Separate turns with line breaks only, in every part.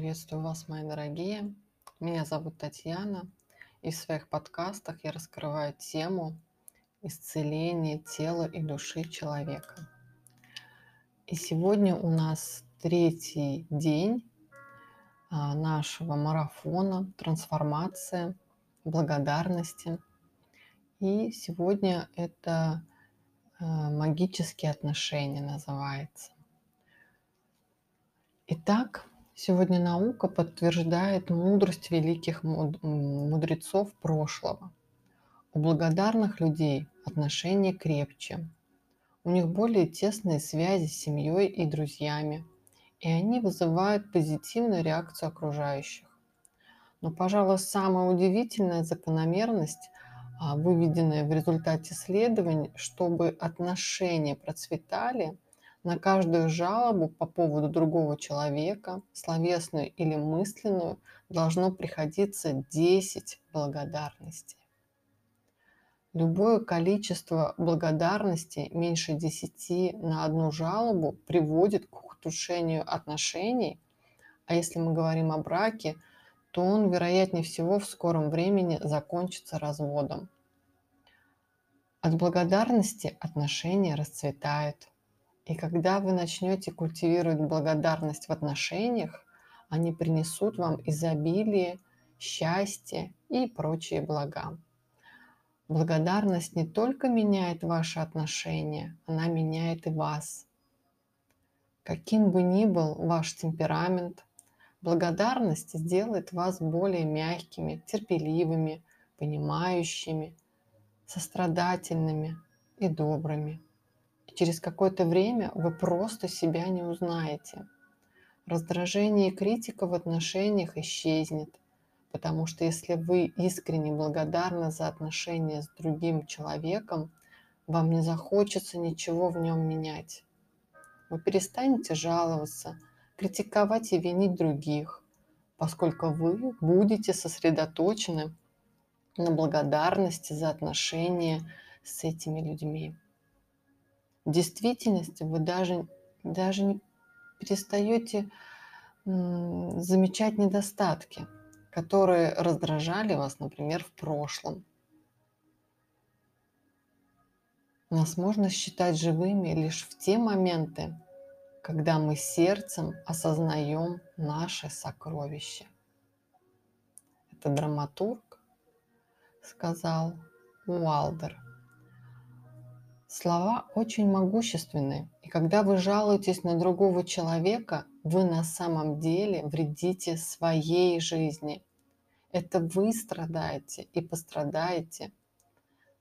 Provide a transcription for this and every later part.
Приветствую вас, мои дорогие. Меня зовут Татьяна, и в своих подкастах я раскрываю тему исцеления тела и души человека. И сегодня у нас третий день а, нашего марафона трансформация благодарности. И сегодня это а, магические отношения называется. Итак, Сегодня наука подтверждает мудрость великих мудрецов прошлого. У благодарных людей отношения крепче. У них более тесные связи с семьей и друзьями, и они вызывают позитивную реакцию окружающих. Но, пожалуй, самая удивительная закономерность, а, выведенная в результате исследований, чтобы отношения процветали – на каждую жалобу по поводу другого человека, словесную или мысленную, должно приходиться 10 благодарностей. Любое количество благодарностей меньше 10 на одну жалобу приводит к ухудшению отношений, а если мы говорим о браке, то он, вероятнее всего, в скором времени закончится разводом. От благодарности отношения расцветают. И когда вы начнете культивировать благодарность в отношениях, они принесут вам изобилие, счастье и прочие блага. Благодарность не только меняет ваши отношения, она меняет и вас. Каким бы ни был ваш темперамент, благодарность сделает вас более мягкими, терпеливыми, понимающими, сострадательными и добрыми – через какое-то время вы просто себя не узнаете. Раздражение и критика в отношениях исчезнет, потому что если вы искренне благодарны за отношения с другим человеком, вам не захочется ничего в нем менять. Вы перестанете жаловаться, критиковать и винить других, поскольку вы будете сосредоточены на благодарности за отношения с этими людьми. В действительности вы даже, даже не перестаете замечать недостатки, которые раздражали вас, например, в прошлом. Нас можно считать живыми лишь в те моменты, когда мы сердцем осознаем наше сокровище. Это драматург сказал Уалдер – Слова очень могущественны, и когда вы жалуетесь на другого человека, вы на самом деле вредите своей жизни. Это вы страдаете и пострадаете.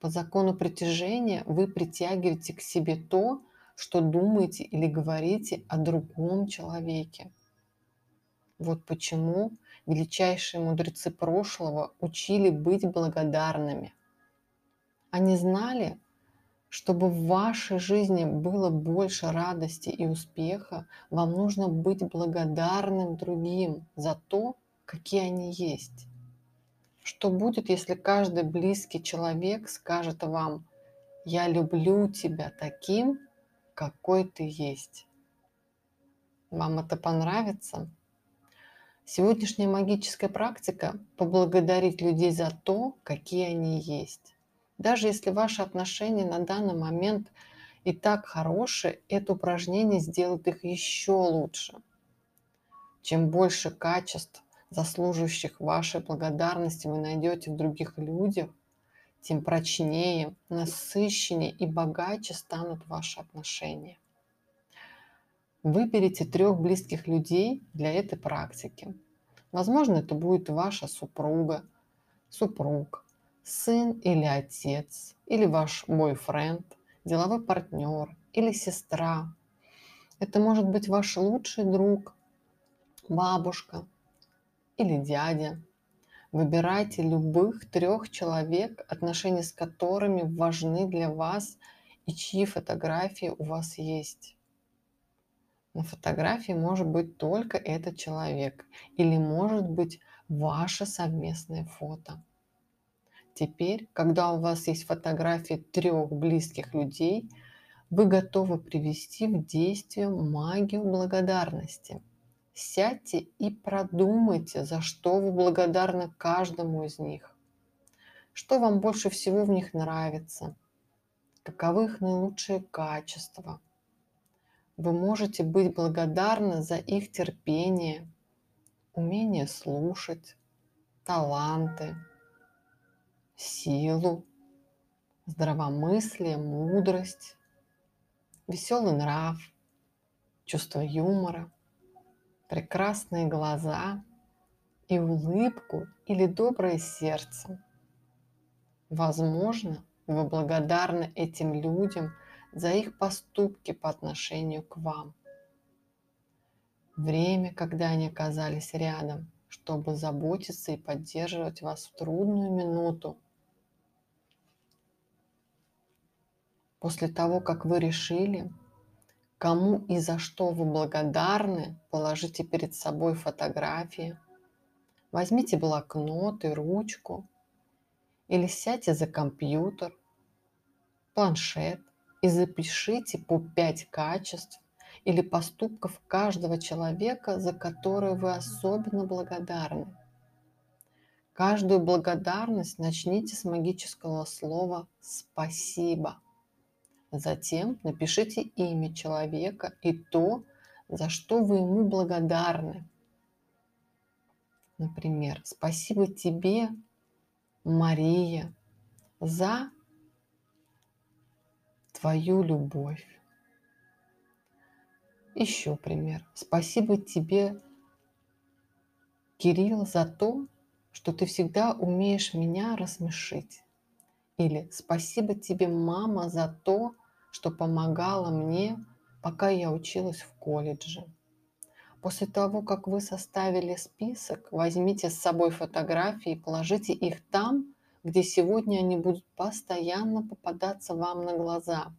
По закону притяжения вы притягиваете к себе то, что думаете или говорите о другом человеке. Вот почему величайшие мудрецы прошлого учили быть благодарными. Они знали, чтобы в вашей жизни было больше радости и успеха, вам нужно быть благодарным другим за то, какие они есть. Что будет, если каждый близкий человек скажет вам, я люблю тебя таким, какой ты есть. Вам это понравится? Сегодняшняя магическая практика – поблагодарить людей за то, какие они есть. Даже если ваши отношения на данный момент и так хорошие, это упражнение сделает их еще лучше. Чем больше качеств, заслуживающих вашей благодарности, вы найдете в других людях, тем прочнее, насыщеннее и богаче станут ваши отношения. Выберите трех близких людей для этой практики. Возможно, это будет ваша супруга, супруг, сын или отец, или ваш бойфренд, деловой партнер или сестра. Это может быть ваш лучший друг, бабушка или дядя. Выбирайте любых трех человек, отношения с которыми важны для вас и чьи фотографии у вас есть. На фотографии может быть только этот человек или может быть ваше совместное фото. Теперь, когда у вас есть фотографии трех близких людей, вы готовы привести в действие магию благодарности. Сядьте и продумайте, за что вы благодарны каждому из них. Что вам больше всего в них нравится? Каковы их наилучшие качества? Вы можете быть благодарны за их терпение, умение слушать, таланты, силу, здравомыслие, мудрость, веселый нрав, чувство юмора, прекрасные глаза и улыбку или доброе сердце. Возможно, вы благодарны этим людям за их поступки по отношению к вам. Время, когда они оказались рядом, чтобы заботиться и поддерживать вас в трудную минуту. После того, как вы решили, кому и за что вы благодарны, положите перед собой фотографии. Возьмите блокнот и ручку или сядьте за компьютер, планшет и запишите по пять качеств или поступков каждого человека, за которые вы особенно благодарны. Каждую благодарность начните с магического слова «спасибо». Затем напишите имя человека и то, за что вы ему благодарны. Например, спасибо тебе, Мария, за твою любовь. Еще пример. Спасибо тебе, Кирилл, за то, что ты всегда умеешь меня рассмешить. Или спасибо тебе, мама, за то, что помогала мне, пока я училась в колледже. После того, как вы составили список, возьмите с собой фотографии и положите их там, где сегодня они будут постоянно попадаться вам на глаза.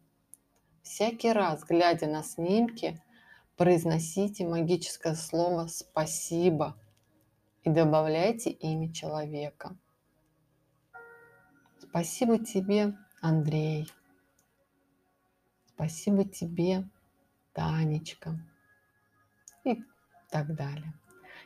Всякий раз, глядя на снимки, произносите магическое слово «спасибо» и добавляйте имя человека. Спасибо тебе, Андрей. Спасибо тебе, Танечка. И так далее.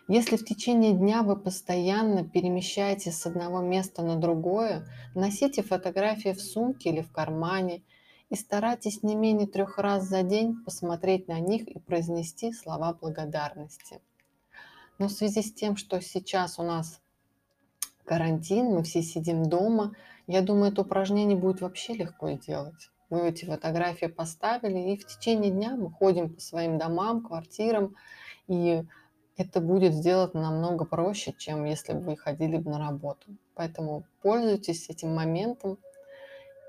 Если в течение дня вы постоянно перемещаетесь с одного места на другое, носите фотографии в сумке или в кармане и старайтесь не менее трех раз за день посмотреть на них и произнести слова благодарности. Но в связи с тем, что сейчас у нас карантин, мы все сидим дома, я думаю, это упражнение будет вообще легко делать. Мы эти фотографии поставили, и в течение дня мы ходим по своим домам, квартирам, и это будет сделать намного проще, чем если бы вы ходили бы на работу. Поэтому пользуйтесь этим моментом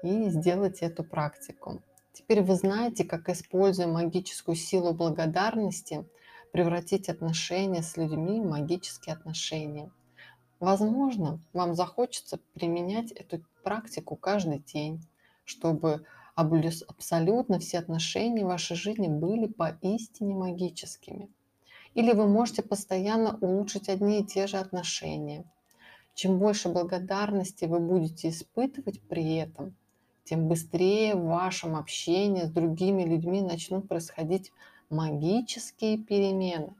и сделайте эту практику. Теперь вы знаете, как, используя магическую силу благодарности, превратить отношения с людьми в магические отношения. Возможно, вам захочется применять эту практику каждый день, чтобы абсолютно все отношения в вашей жизни были поистине магическими. Или вы можете постоянно улучшить одни и те же отношения. Чем больше благодарности вы будете испытывать при этом, тем быстрее в вашем общении с другими людьми начнут происходить магические перемены.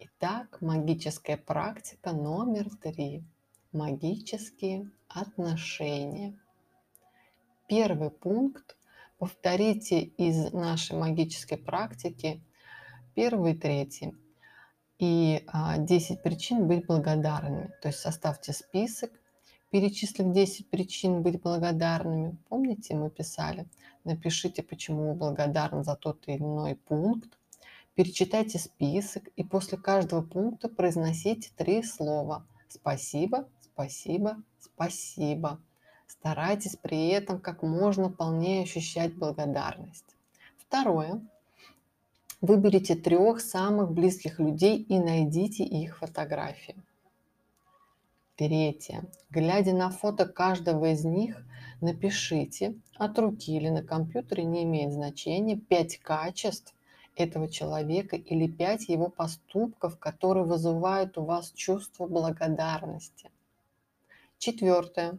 Итак, магическая практика номер три. Магические отношения. Первый пункт. Повторите из нашей магической практики первый третий. И 10 а, причин быть благодарными. То есть составьте список, перечислив 10 причин быть благодарными. Помните, мы писали? Напишите, почему вы благодарны за тот или иной пункт. Перечитайте список и после каждого пункта произносите три слова. Спасибо, спасибо, спасибо. Старайтесь при этом как можно полнее ощущать благодарность. Второе. Выберите трех самых близких людей и найдите их фотографии. Третье. Глядя на фото каждого из них, напишите от руки или на компьютере, не имеет значения, пять качеств этого человека или пять его поступков, которые вызывают у вас чувство благодарности. Четвертое.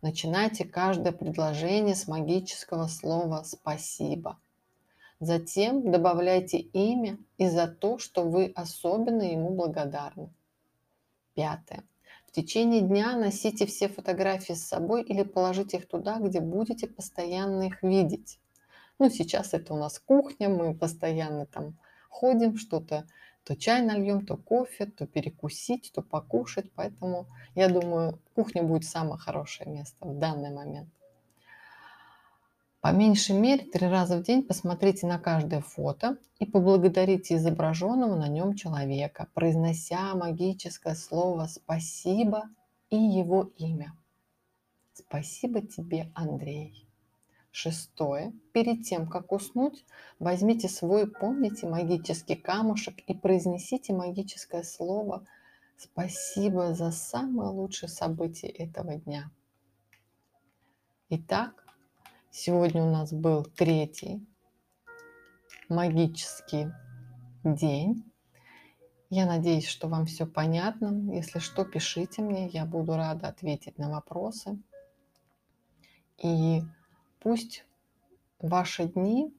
Начинайте каждое предложение с магического слова «спасибо». Затем добавляйте имя и за то, что вы особенно ему благодарны. Пятое. В течение дня носите все фотографии с собой или положите их туда, где будете постоянно их видеть. Ну, сейчас это у нас кухня, мы постоянно там ходим, что-то то чай нальем, то кофе, то перекусить, то покушать. Поэтому я думаю, кухня будет самое хорошее место в данный момент. По меньшей мере три раза в день посмотрите на каждое фото и поблагодарите изображенного на нем человека, произнося магическое слово «спасибо» и его имя. Спасибо тебе, Андрей. Шестое. Перед тем, как уснуть, возьмите свой, помните, магический камушек и произнесите магическое слово «Спасибо за самое лучшее событие этого дня». Итак, Сегодня у нас был третий магический день. Я надеюсь, что вам все понятно. Если что, пишите мне, я буду рада ответить на вопросы. И Пусть ваши дни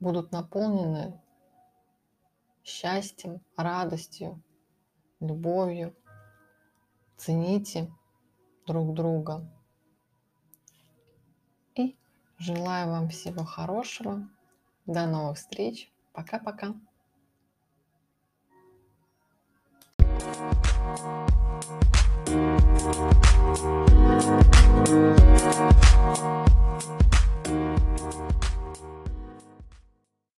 будут наполнены счастьем, радостью, любовью. Цените друг друга. И желаю вам всего хорошего. До новых встреч. Пока-пока. Thank you. We'll be right.